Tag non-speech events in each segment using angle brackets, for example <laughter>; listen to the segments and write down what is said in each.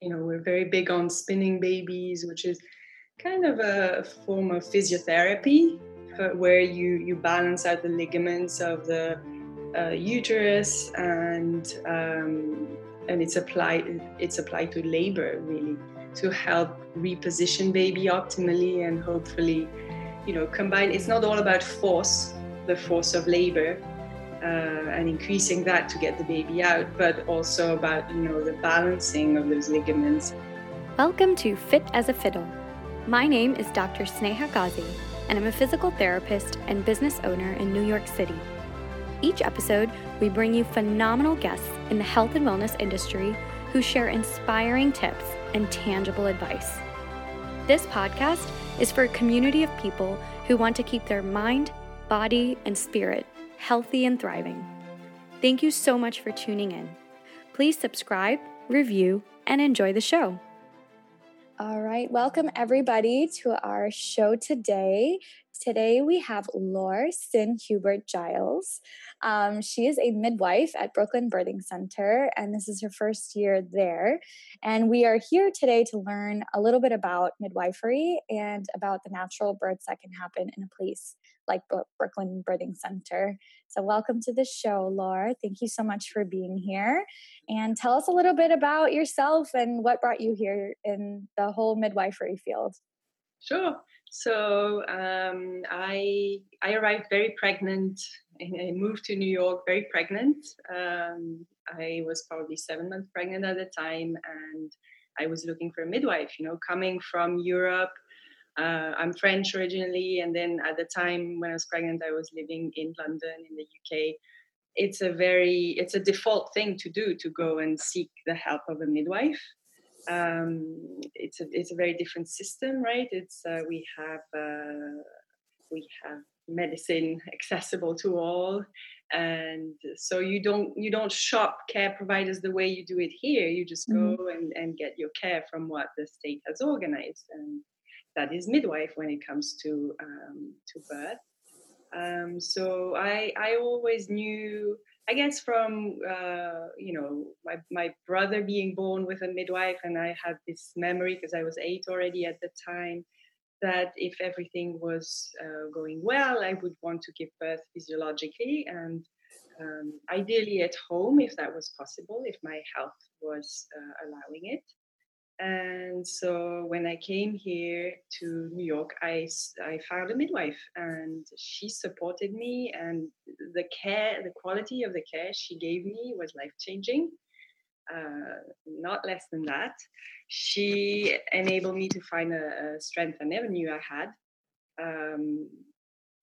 you know, we're very big on spinning babies, which is kind of a form of physiotherapy where you, you balance out the ligaments of the uh, uterus and um, and it's applied it's applied to labor really to help reposition baby optimally and hopefully you know combine it's not all about force the force of labor uh, and increasing that to get the baby out, but also about you know the balancing of those ligaments. Welcome to Fit as a Fiddle. My name is Dr. Sneha Ghazi, and I'm a physical therapist and business owner in New York City. Each episode, we bring you phenomenal guests in the health and wellness industry who share inspiring tips and tangible advice. This podcast is for a community of people who want to keep their mind, body, and spirit healthy and thriving. Thank you so much for tuning in. Please subscribe, review, and enjoy the show. All right, welcome everybody to our show today. Today we have Laure Sin Hubert Giles. Um, she is a midwife at Brooklyn Birthing Center, and this is her first year there. And we are here today to learn a little bit about midwifery and about the natural births that can happen in a place like Brooklyn Birthing Center. So, welcome to the show, Laura. Thank you so much for being here. And tell us a little bit about yourself and what brought you here in the whole midwifery field. Sure. So um, I I arrived very pregnant. I moved to New York very pregnant. Um, I was probably seven months pregnant at the time, and I was looking for a midwife. You know, coming from Europe, uh, I'm French originally, and then at the time when I was pregnant, I was living in London in the UK. It's a very it's a default thing to do to go and seek the help of a midwife. Um, it's a it's a very different system, right? It's uh, we have uh, we have medicine <laughs> accessible to all and so you don't you don't shop care providers the way you do it here you just go mm-hmm. and, and get your care from what the state has organized and that is midwife when it comes to um, to birth. Um, so I I always knew I guess from uh, you know my my brother being born with a midwife and I had this memory because I was eight already at the time that if everything was uh, going well I would want to give birth physiologically and um, ideally at home if that was possible if my health was uh, allowing it and so when I came here to New York, I, I found a midwife and she supported me. And the care, the quality of the care she gave me was life changing. Uh, not less than that. She enabled me to find a, a strength I never knew I had. Um,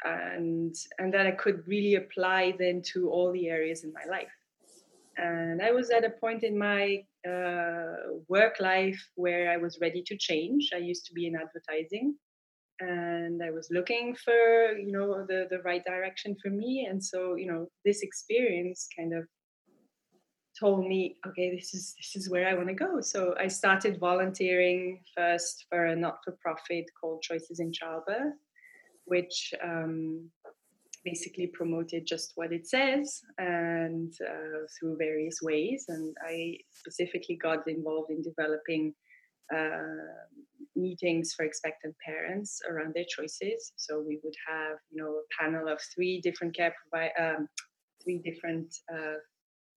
and and that I could really apply then to all the areas in my life. And I was at a point in my uh, work life where I was ready to change. I used to be in advertising and I was looking for, you know, the, the right direction for me. And so, you know, this experience kind of told me, okay, this is this is where I want to go. So I started volunteering first for a not-for-profit called Choices in Childbirth, which um, basically promoted just what it says and uh, through various ways. And I specifically got involved in developing uh, meetings for expectant parents around their choices. So we would have, you know, a panel of three different care provi- um, three different uh,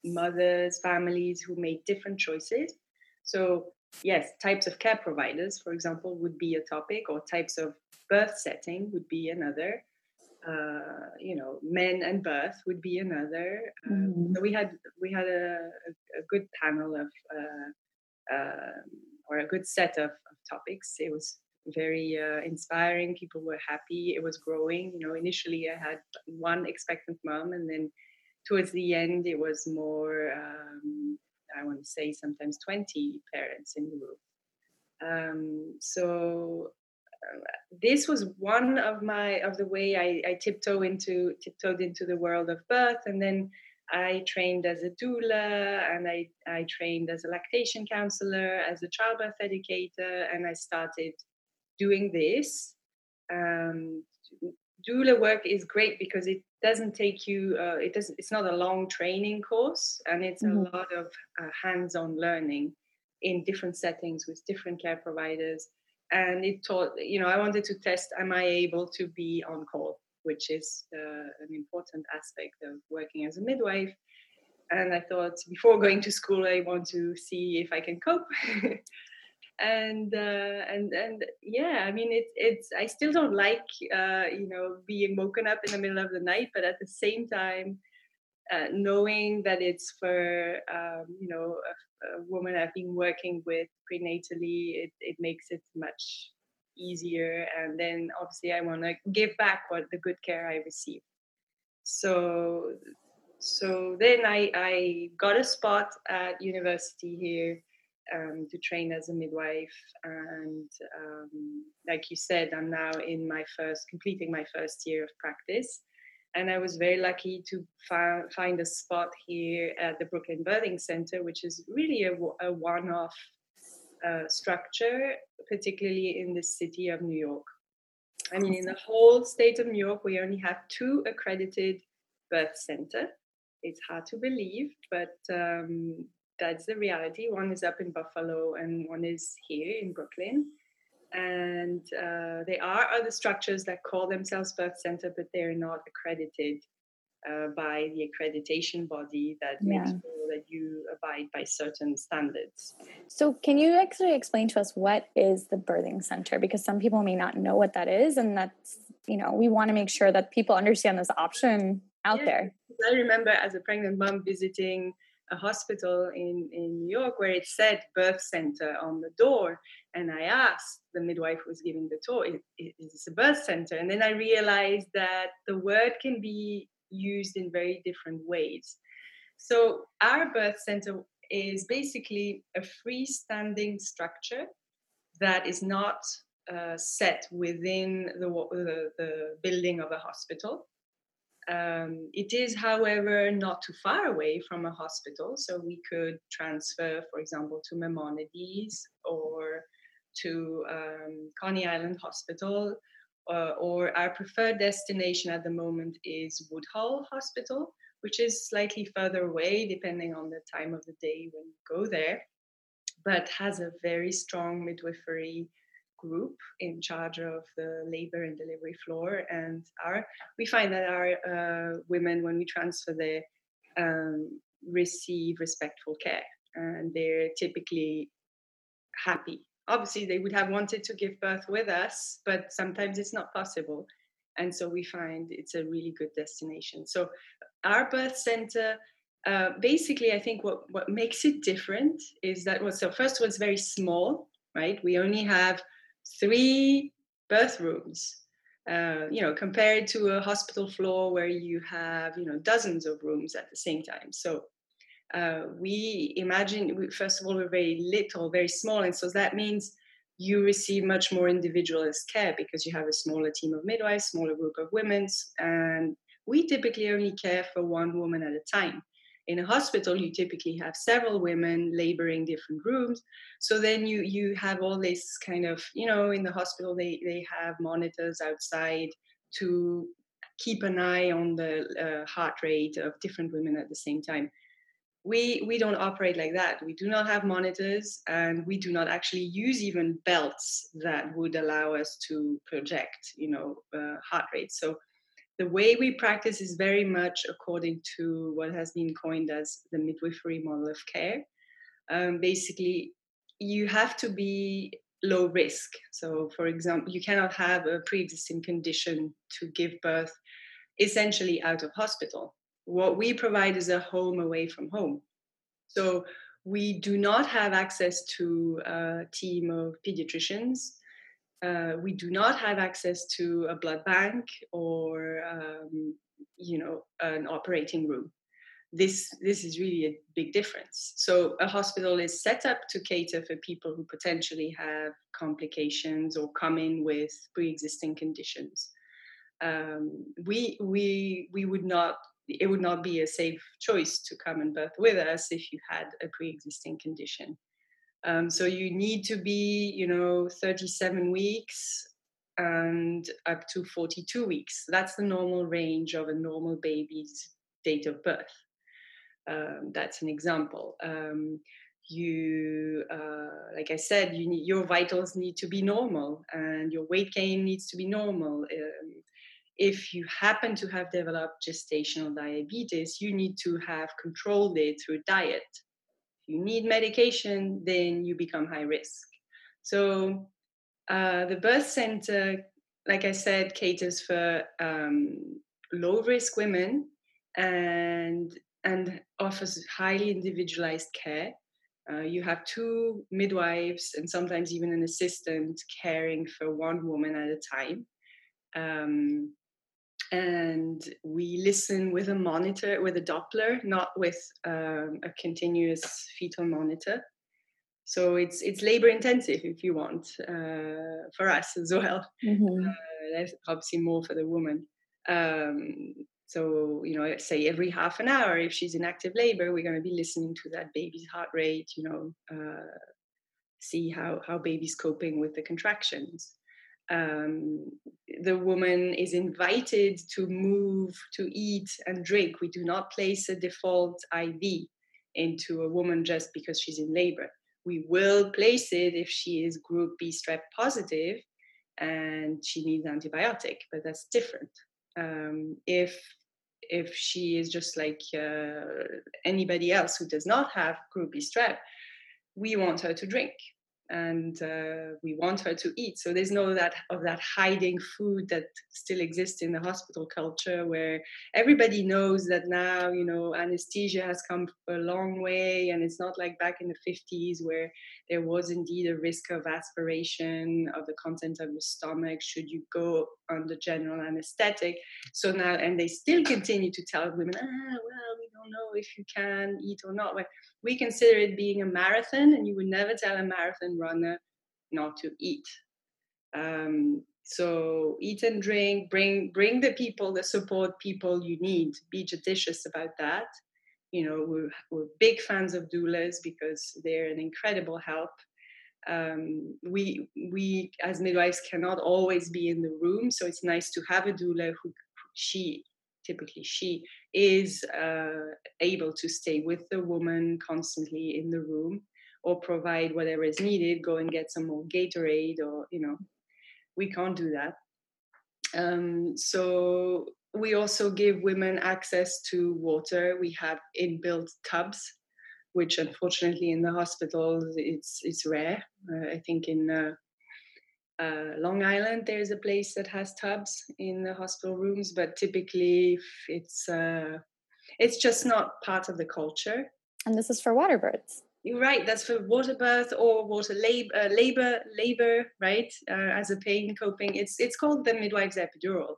mothers, families who made different choices. So yes, types of care providers, for example, would be a topic, or types of birth setting would be another uh, you know, men and birth would be another. Um, mm-hmm. So we had we had a, a, good panel of uh, uh, or a good set of, of topics. It was very uh, inspiring. People were happy. It was growing. You know, initially I had one expectant mom, and then towards the end it was more. Um, I want to say sometimes twenty parents in the room. Um, so this was one of my of the way I, I tiptoe into tiptoed into the world of birth, and then I trained as a doula, and I I trained as a lactation counselor, as a childbirth educator, and I started doing this. Um, doula work is great because it doesn't take you uh, it doesn't it's not a long training course and it's mm-hmm. a lot of uh, hands-on learning in different settings with different care providers. And it taught, you know, I wanted to test am I able to be on call, which is uh, an important aspect of working as a midwife. And I thought before going to school, I want to see if I can cope. <laughs> and uh, and and yeah, I mean it's it's I still don't like uh, you know being woken up in the middle of the night, but at the same time, uh, knowing that it's for um, you know a, a, woman I've been working with prenatally, it, it makes it much easier. And then obviously I want to give back what the good care I received. So so then I, I got a spot at university here um, to train as a midwife. And um, like you said, I'm now in my first, completing my first year of practice. And I was very lucky to fi- find a spot here at the Brooklyn Birthing Center, which is really a, a one off uh, structure, particularly in the city of New York. I mean, in the whole state of New York, we only have two accredited birth center. It's hard to believe, but um, that's the reality. One is up in Buffalo and one is here in Brooklyn. And uh, there are other structures that call themselves birth center, but they're not accredited uh, by the accreditation body that yeah. makes sure that you abide by certain standards. So, can you actually explain to us what is the birthing center? Because some people may not know what that is, and that's you know we want to make sure that people understand this option out yeah. there. I remember as a pregnant mom visiting a hospital in, in New York where it said birth center on the door. And I asked the midwife who was giving the tour, is, is this a birth center? And then I realized that the word can be used in very different ways. So our birth center is basically a freestanding structure that is not uh, set within the, the, the building of a hospital. Um, it is, however, not too far away from a hospital, so we could transfer, for example, to Maimonides or to um, Coney Island Hospital, uh, or our preferred destination at the moment is Woodhull Hospital, which is slightly further away depending on the time of the day when you go there, but has a very strong midwifery group in charge of the labor and delivery floor. And our we find that our uh, women, when we transfer there, um, receive respectful care, and they're typically happy. Obviously, they would have wanted to give birth with us, but sometimes it's not possible. And so we find it's a really good destination. So our birth center. Uh, basically, I think what, what makes it different is that well, so first was very small, right? We only have three birth rooms. Uh, you know, compared to a hospital floor where you have, you know, dozens of rooms at the same time. So uh, we imagine, we, first of all, we're very little, very small. And so that means you receive much more individualist care because you have a smaller team of midwives, smaller group of women. And we typically only care for one woman at a time in a hospital you typically have several women laboring different rooms. So then you you have all this kind of you know in the hospital they they have monitors outside to keep an eye on the uh, heart rate of different women at the same time. We we don't operate like that. We do not have monitors and we do not actually use even belts that would allow us to project you know uh, heart rate. So the way we practice is very much according to what has been coined as the midwifery model of care. Um, basically, you have to be low risk. So, for example, you cannot have a pre existing condition to give birth essentially out of hospital. What we provide is a home away from home. So, we do not have access to a team of pediatricians uh, we do not have access to a blood bank or um, you know an operating room. This this is really a big difference. So a hospital is set up to cater for people who potentially have complications or come in with pre-existing conditions. Um, we we we would not it would not be a safe choice to come and birth with us if you had a pre-existing condition um, so you need to be, you know, 37 weeks and up to 42 weeks. That's the normal range of a normal baby's date of birth. Um, that's an example. Um, you uh, like I said, you need your vitals need to be normal, and your weight gain needs to be normal. Um, if you happen to have developed gestational diabetes, you need to have controlled it through diet. You need medication, then you become high risk. So uh, the birth center, like I said, caters for um, low risk women and and offers highly individualized care. Uh, you have two midwives and sometimes even an assistant caring for one woman at a time. Um, and we listen with a monitor, with a Doppler, not with um, a continuous fetal monitor. So it's it's labor intensive if you want uh, for us as well. Mm-hmm. Uh, that's obviously more for the woman. Um, so, you know, say every half an hour, if she's in active labor, we're going to be listening to that baby's heart rate, you know, uh, see how, how baby's coping with the contractions. Um, the woman is invited to move, to eat and drink. We do not place a default IV into a woman just because she's in labor. We will place it if she is group B strep positive and she needs antibiotic, but that's different um, if if she is just like uh, anybody else who does not have group B strep, we want her to drink and uh, we want her to eat. So there's no that of that hiding food that still exists in the hospital culture, where everybody knows that now you know anesthesia has come a long way, and it's not like back in the 50s where there was indeed a risk of aspiration of the content of your stomach should you go under general anesthetic. So now, and they still continue to tell women, ah, well, we don't know if you can eat or not. But we consider it being a marathon, and you would never tell a marathon runner not to eat. Um, so eat and drink, bring bring the people, the support people you need. Be judicious about that you know we're, we're big fans of doulas because they're an incredible help um, we we as midwives cannot always be in the room so it's nice to have a doula who she typically she is uh, able to stay with the woman constantly in the room or provide whatever is needed go and get some more gatorade or you know we can't do that um, so we also give women access to water. We have inbuilt tubs, which unfortunately in the hospitals it's it's rare. Uh, I think in uh, uh, Long Island there's a place that has tubs in the hospital rooms, but typically it's uh, it's just not part of the culture. And this is for water births. You're right. That's for water birth or water labor, uh, labor, labor, right? Uh, as a pain coping. It's it's called the midwife's epidural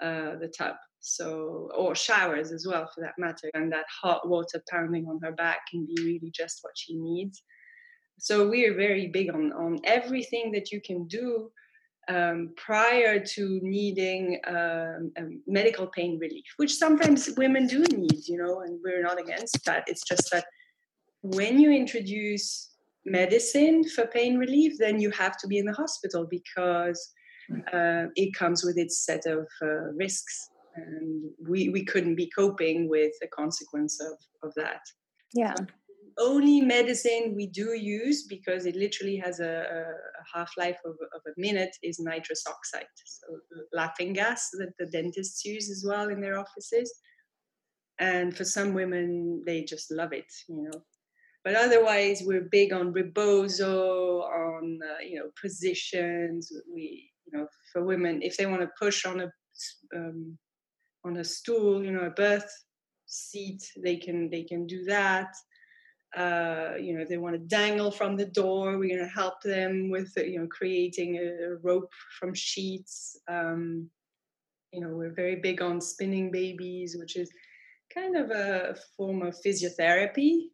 uh, the tub. So, or showers as well for that matter. And that hot water pounding on her back can be really just what she needs. So we are very big on on everything that you can do um, prior to needing um, medical pain relief, which sometimes women do need, you know, and we're not against that. It's just that when you introduce medicine for pain relief, then you have to be in the hospital because uh, it comes with its set of uh, risks. And we, we couldn't be coping with the consequence of, of that. Yeah. Only medicine we do use because it literally has a, a half life of, of, a minute is nitrous oxide. So, laughing gas that the dentists use as well in their offices. And for some women, they just love it, you know. But otherwise, we're big on rebozo, on uh, you know positions. We you know for women if they want to push on a um, on a stool you know a birth seat they can they can do that uh, you know, they want to dangle from the door, we're going to help them with, you know, creating a, rope from sheets. Um, you know, we're very big on spinning babies, which is kind of a form of physiotherapy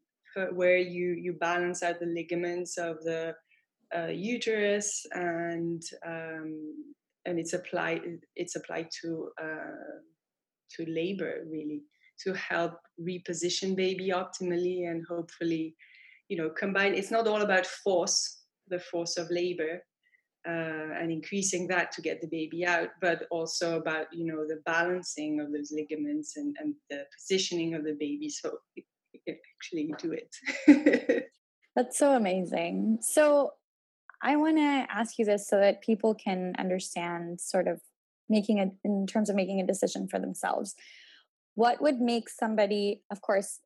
where you you balance out the ligaments of the uh, uterus and um, and it's applied it's applied to uh, to labor really to help reposition baby optimally and hopefully you know combine it's not all about force the force of labor uh, and increasing that to get the baby out but also about you know the balancing of those ligaments and, and the positioning of the baby so you can actually do it <laughs> That's so amazing. So I want to ask you this so that people can understand sort of making it in terms of making a decision for themselves. What would make somebody, of course,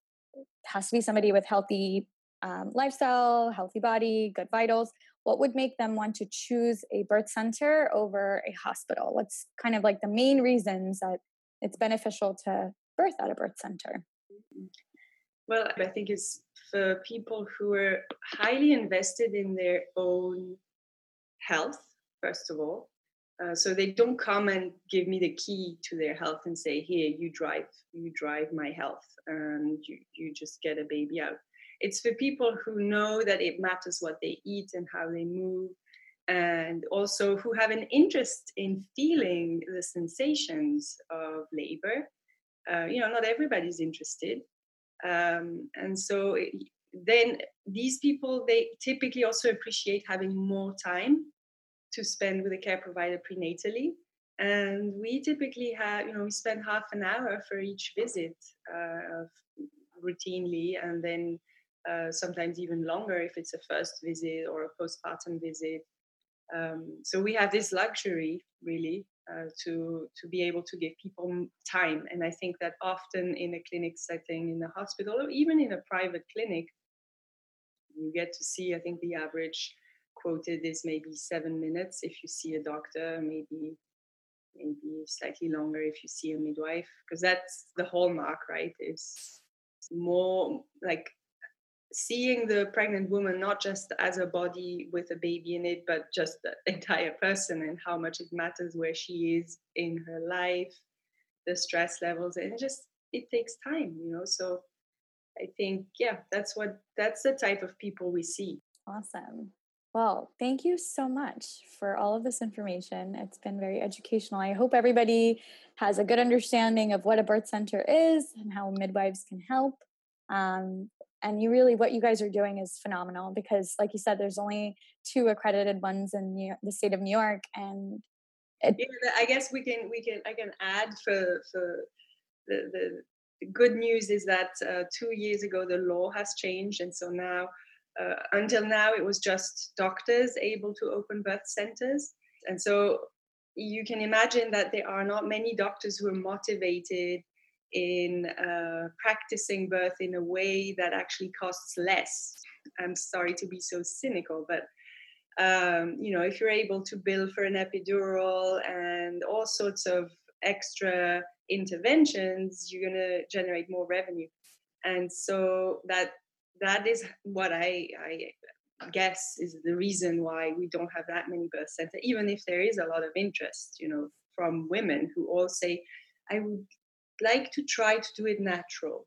has to be somebody with healthy um, lifestyle, healthy body, good vitals. What would make them want to choose a birth center over a hospital? What's kind of like the main reasons that it's beneficial to birth at a birth center? Well, I think it's for people who are highly invested in their own health, first of all. Uh, so they don't come and give me the key to their health and say, "Here, you drive, you drive my health, and you you just get a baby out." It's for people who know that it matters what they eat and how they move, and also who have an interest in feeling the sensations of labor. Uh, you know, not everybody's interested, um, and so it, then these people they typically also appreciate having more time to spend with a care provider prenatally. And we typically have you know we spend half an hour for each visit uh, routinely and then uh, sometimes even longer if it's a first visit or a postpartum visit. Um, so we have this luxury really uh, to to be able to give people time. And i think that often in a clinic setting in the hospital or even in a private clinic you get to see i think the average quoted is maybe seven minutes if you see a doctor maybe maybe slightly longer if you see a midwife because that's the hallmark right? It's more like seeing the pregnant woman not just as a body with a baby in it but just the <laughs> entire person and how much it matters where she is in her life the stress levels and just it takes time you know? So i think yeah that's what that's the type of people we see. Awesome well, thank you so much for all of this information. It's been very educational. I hope everybody has a good understanding of what a birth center is and how midwives can help. Um, and you really, what you guys are doing is phenomenal because, like you said, there's only two accredited ones in York, the state of New York, and it, yeah, I guess we can we can I can add for for the the, the good news is that uh, two years ago the law has changed, and so now uh, until now it was just doctors able to open birth centers. And so you can imagine that there are not many doctors who are motivated in uh, practicing birth in a way that actually costs less. I'm sorry to be so cynical but um, you know if you're able to bill for an epidural and all sorts of extra interventions you're going to generate more revenue. And so that that is what I, I guess is the reason why we don't have that many birth centers, even if there is a lot of interest, you know, from women who all say, I would like to try to do it natural.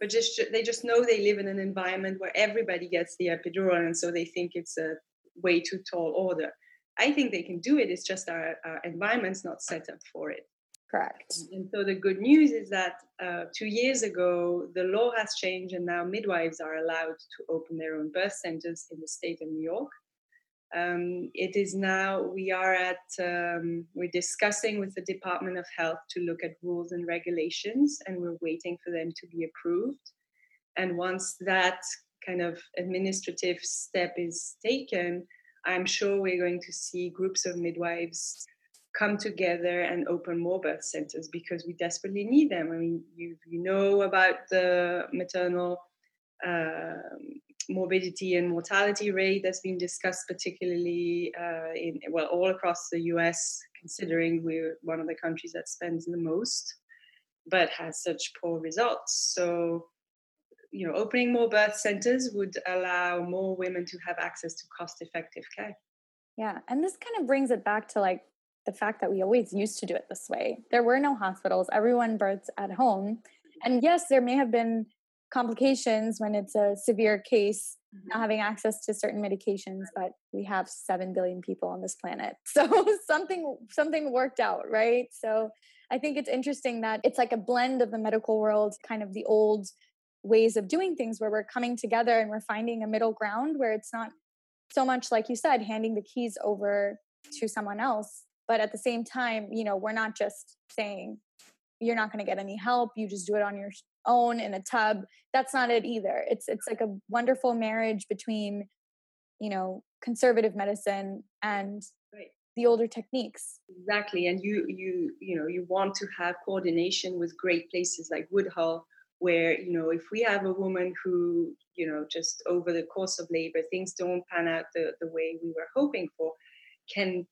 But just they just know they live in an environment where everybody gets the epidural, and so they think it's a way too tall order. I think they can do it. It's just our, our environment's not set up for it. Correct. And so the good news is that uh, two years ago, the law has changed, and now midwives are allowed to open their own birth centers in the state of New York. Um, it is now, we are at, um, we're discussing with the Department of Health to look at rules and regulations, and we're waiting for them to be approved. And once that kind of administrative step is taken, I'm sure we're going to see groups of midwives come together and open more birth centers because we desperately need them. I mean, you, you know about the maternal uh, morbidity and mortality rate that's been discussed, particularly uh, in well all across the U.S. Considering we're one of the countries that spends the most, but has such poor results. So, you know, opening more birth centers would allow more women to have access to cost-effective care. Yeah, and this kind of brings it back to like the fact that we always used to do it this way. There were no hospitals, everyone births at home. And yes, there may have been complications when it's a severe case, not having access to certain medications, but we have 7 billion people on this planet. <laughs> So something something worked out, right? So I think it's interesting that it's like a blend of the medical world, kind of the old ways of doing things where we're coming together and we're finding a middle ground where it's not so much like you said handing the keys over to someone else but at the same time you know we're not just saying you're not going to get any help you just do it on your own in a tub. That's not it either. It's it's like a wonderful marriage between you know conservative medicine and right. the older techniques. Exactly and you you you know you want to have coordination with great places like woodhull where you know if we have a woman who you know just over the course of labor things don't pan out the, the way we were hoping for can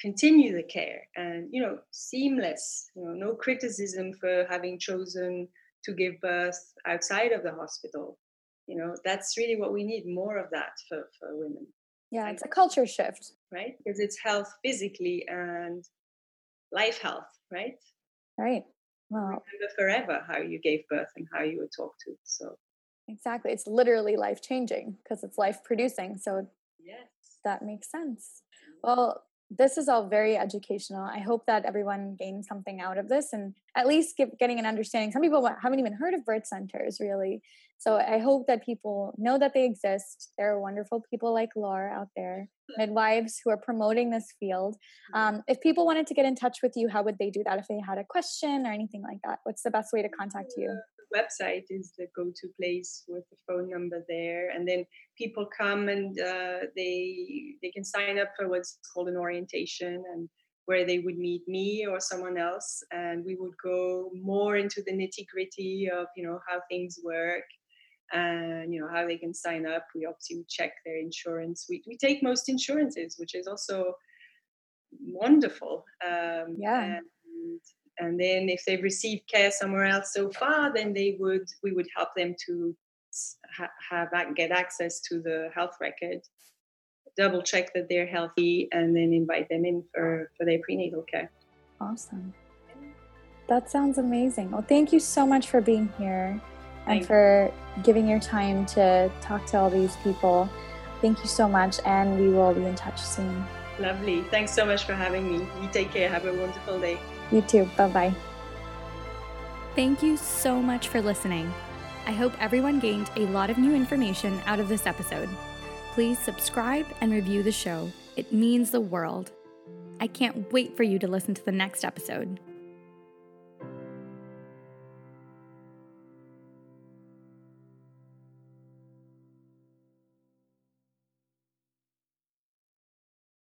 continue the care and you know seamless you know no criticism for having chosen to give birth outside of the hospital. You know that's really what we need more of that for, for women. Yeah it's a culture shift. Right? Because it's health physically and life health right? Right. Well remember forever how you gave birth and how you were talked to so. Exactly. It's literally life changing because it's life producing so yes. that makes sense. Well this is all very educational. I hope that everyone gains something out of this and at least give, getting an understanding. Some people haven't even heard of birth centers, really. So I hope that people know that they exist. There are wonderful people like Laura out there, midwives who are promoting this field. Um, if people wanted to get in touch with you, how would they do that? If they had a question or anything like that, what's the best way to contact you? The website is the go-to place with the phone number there and then people come and uh, they they can sign up for what's called an orientation and where they would meet me or someone else and we would go more into the nitty gritty of you know how things work and you know how they can sign up. We obviously check their insurance. We, we take most insurances which is also wonderful um, yeah. and and then if they've received care somewhere else so far then they would we would help them to ha- have get access to the health record double check that they're healthy and then invite them in for for their prenatal care. Awesome. That sounds amazing. Well thank you so much for being here and for giving your time to talk to all these people. Thank you so much and we will be in touch soon. Lovely. Thanks so much for having me. You take care. Have a wonderful day. You too. Bye bye. Thank you so much for listening. I hope everyone gained a lot of new information out of this episode. Please subscribe and review the show, it means the world. I can't wait for you to listen to the next episode.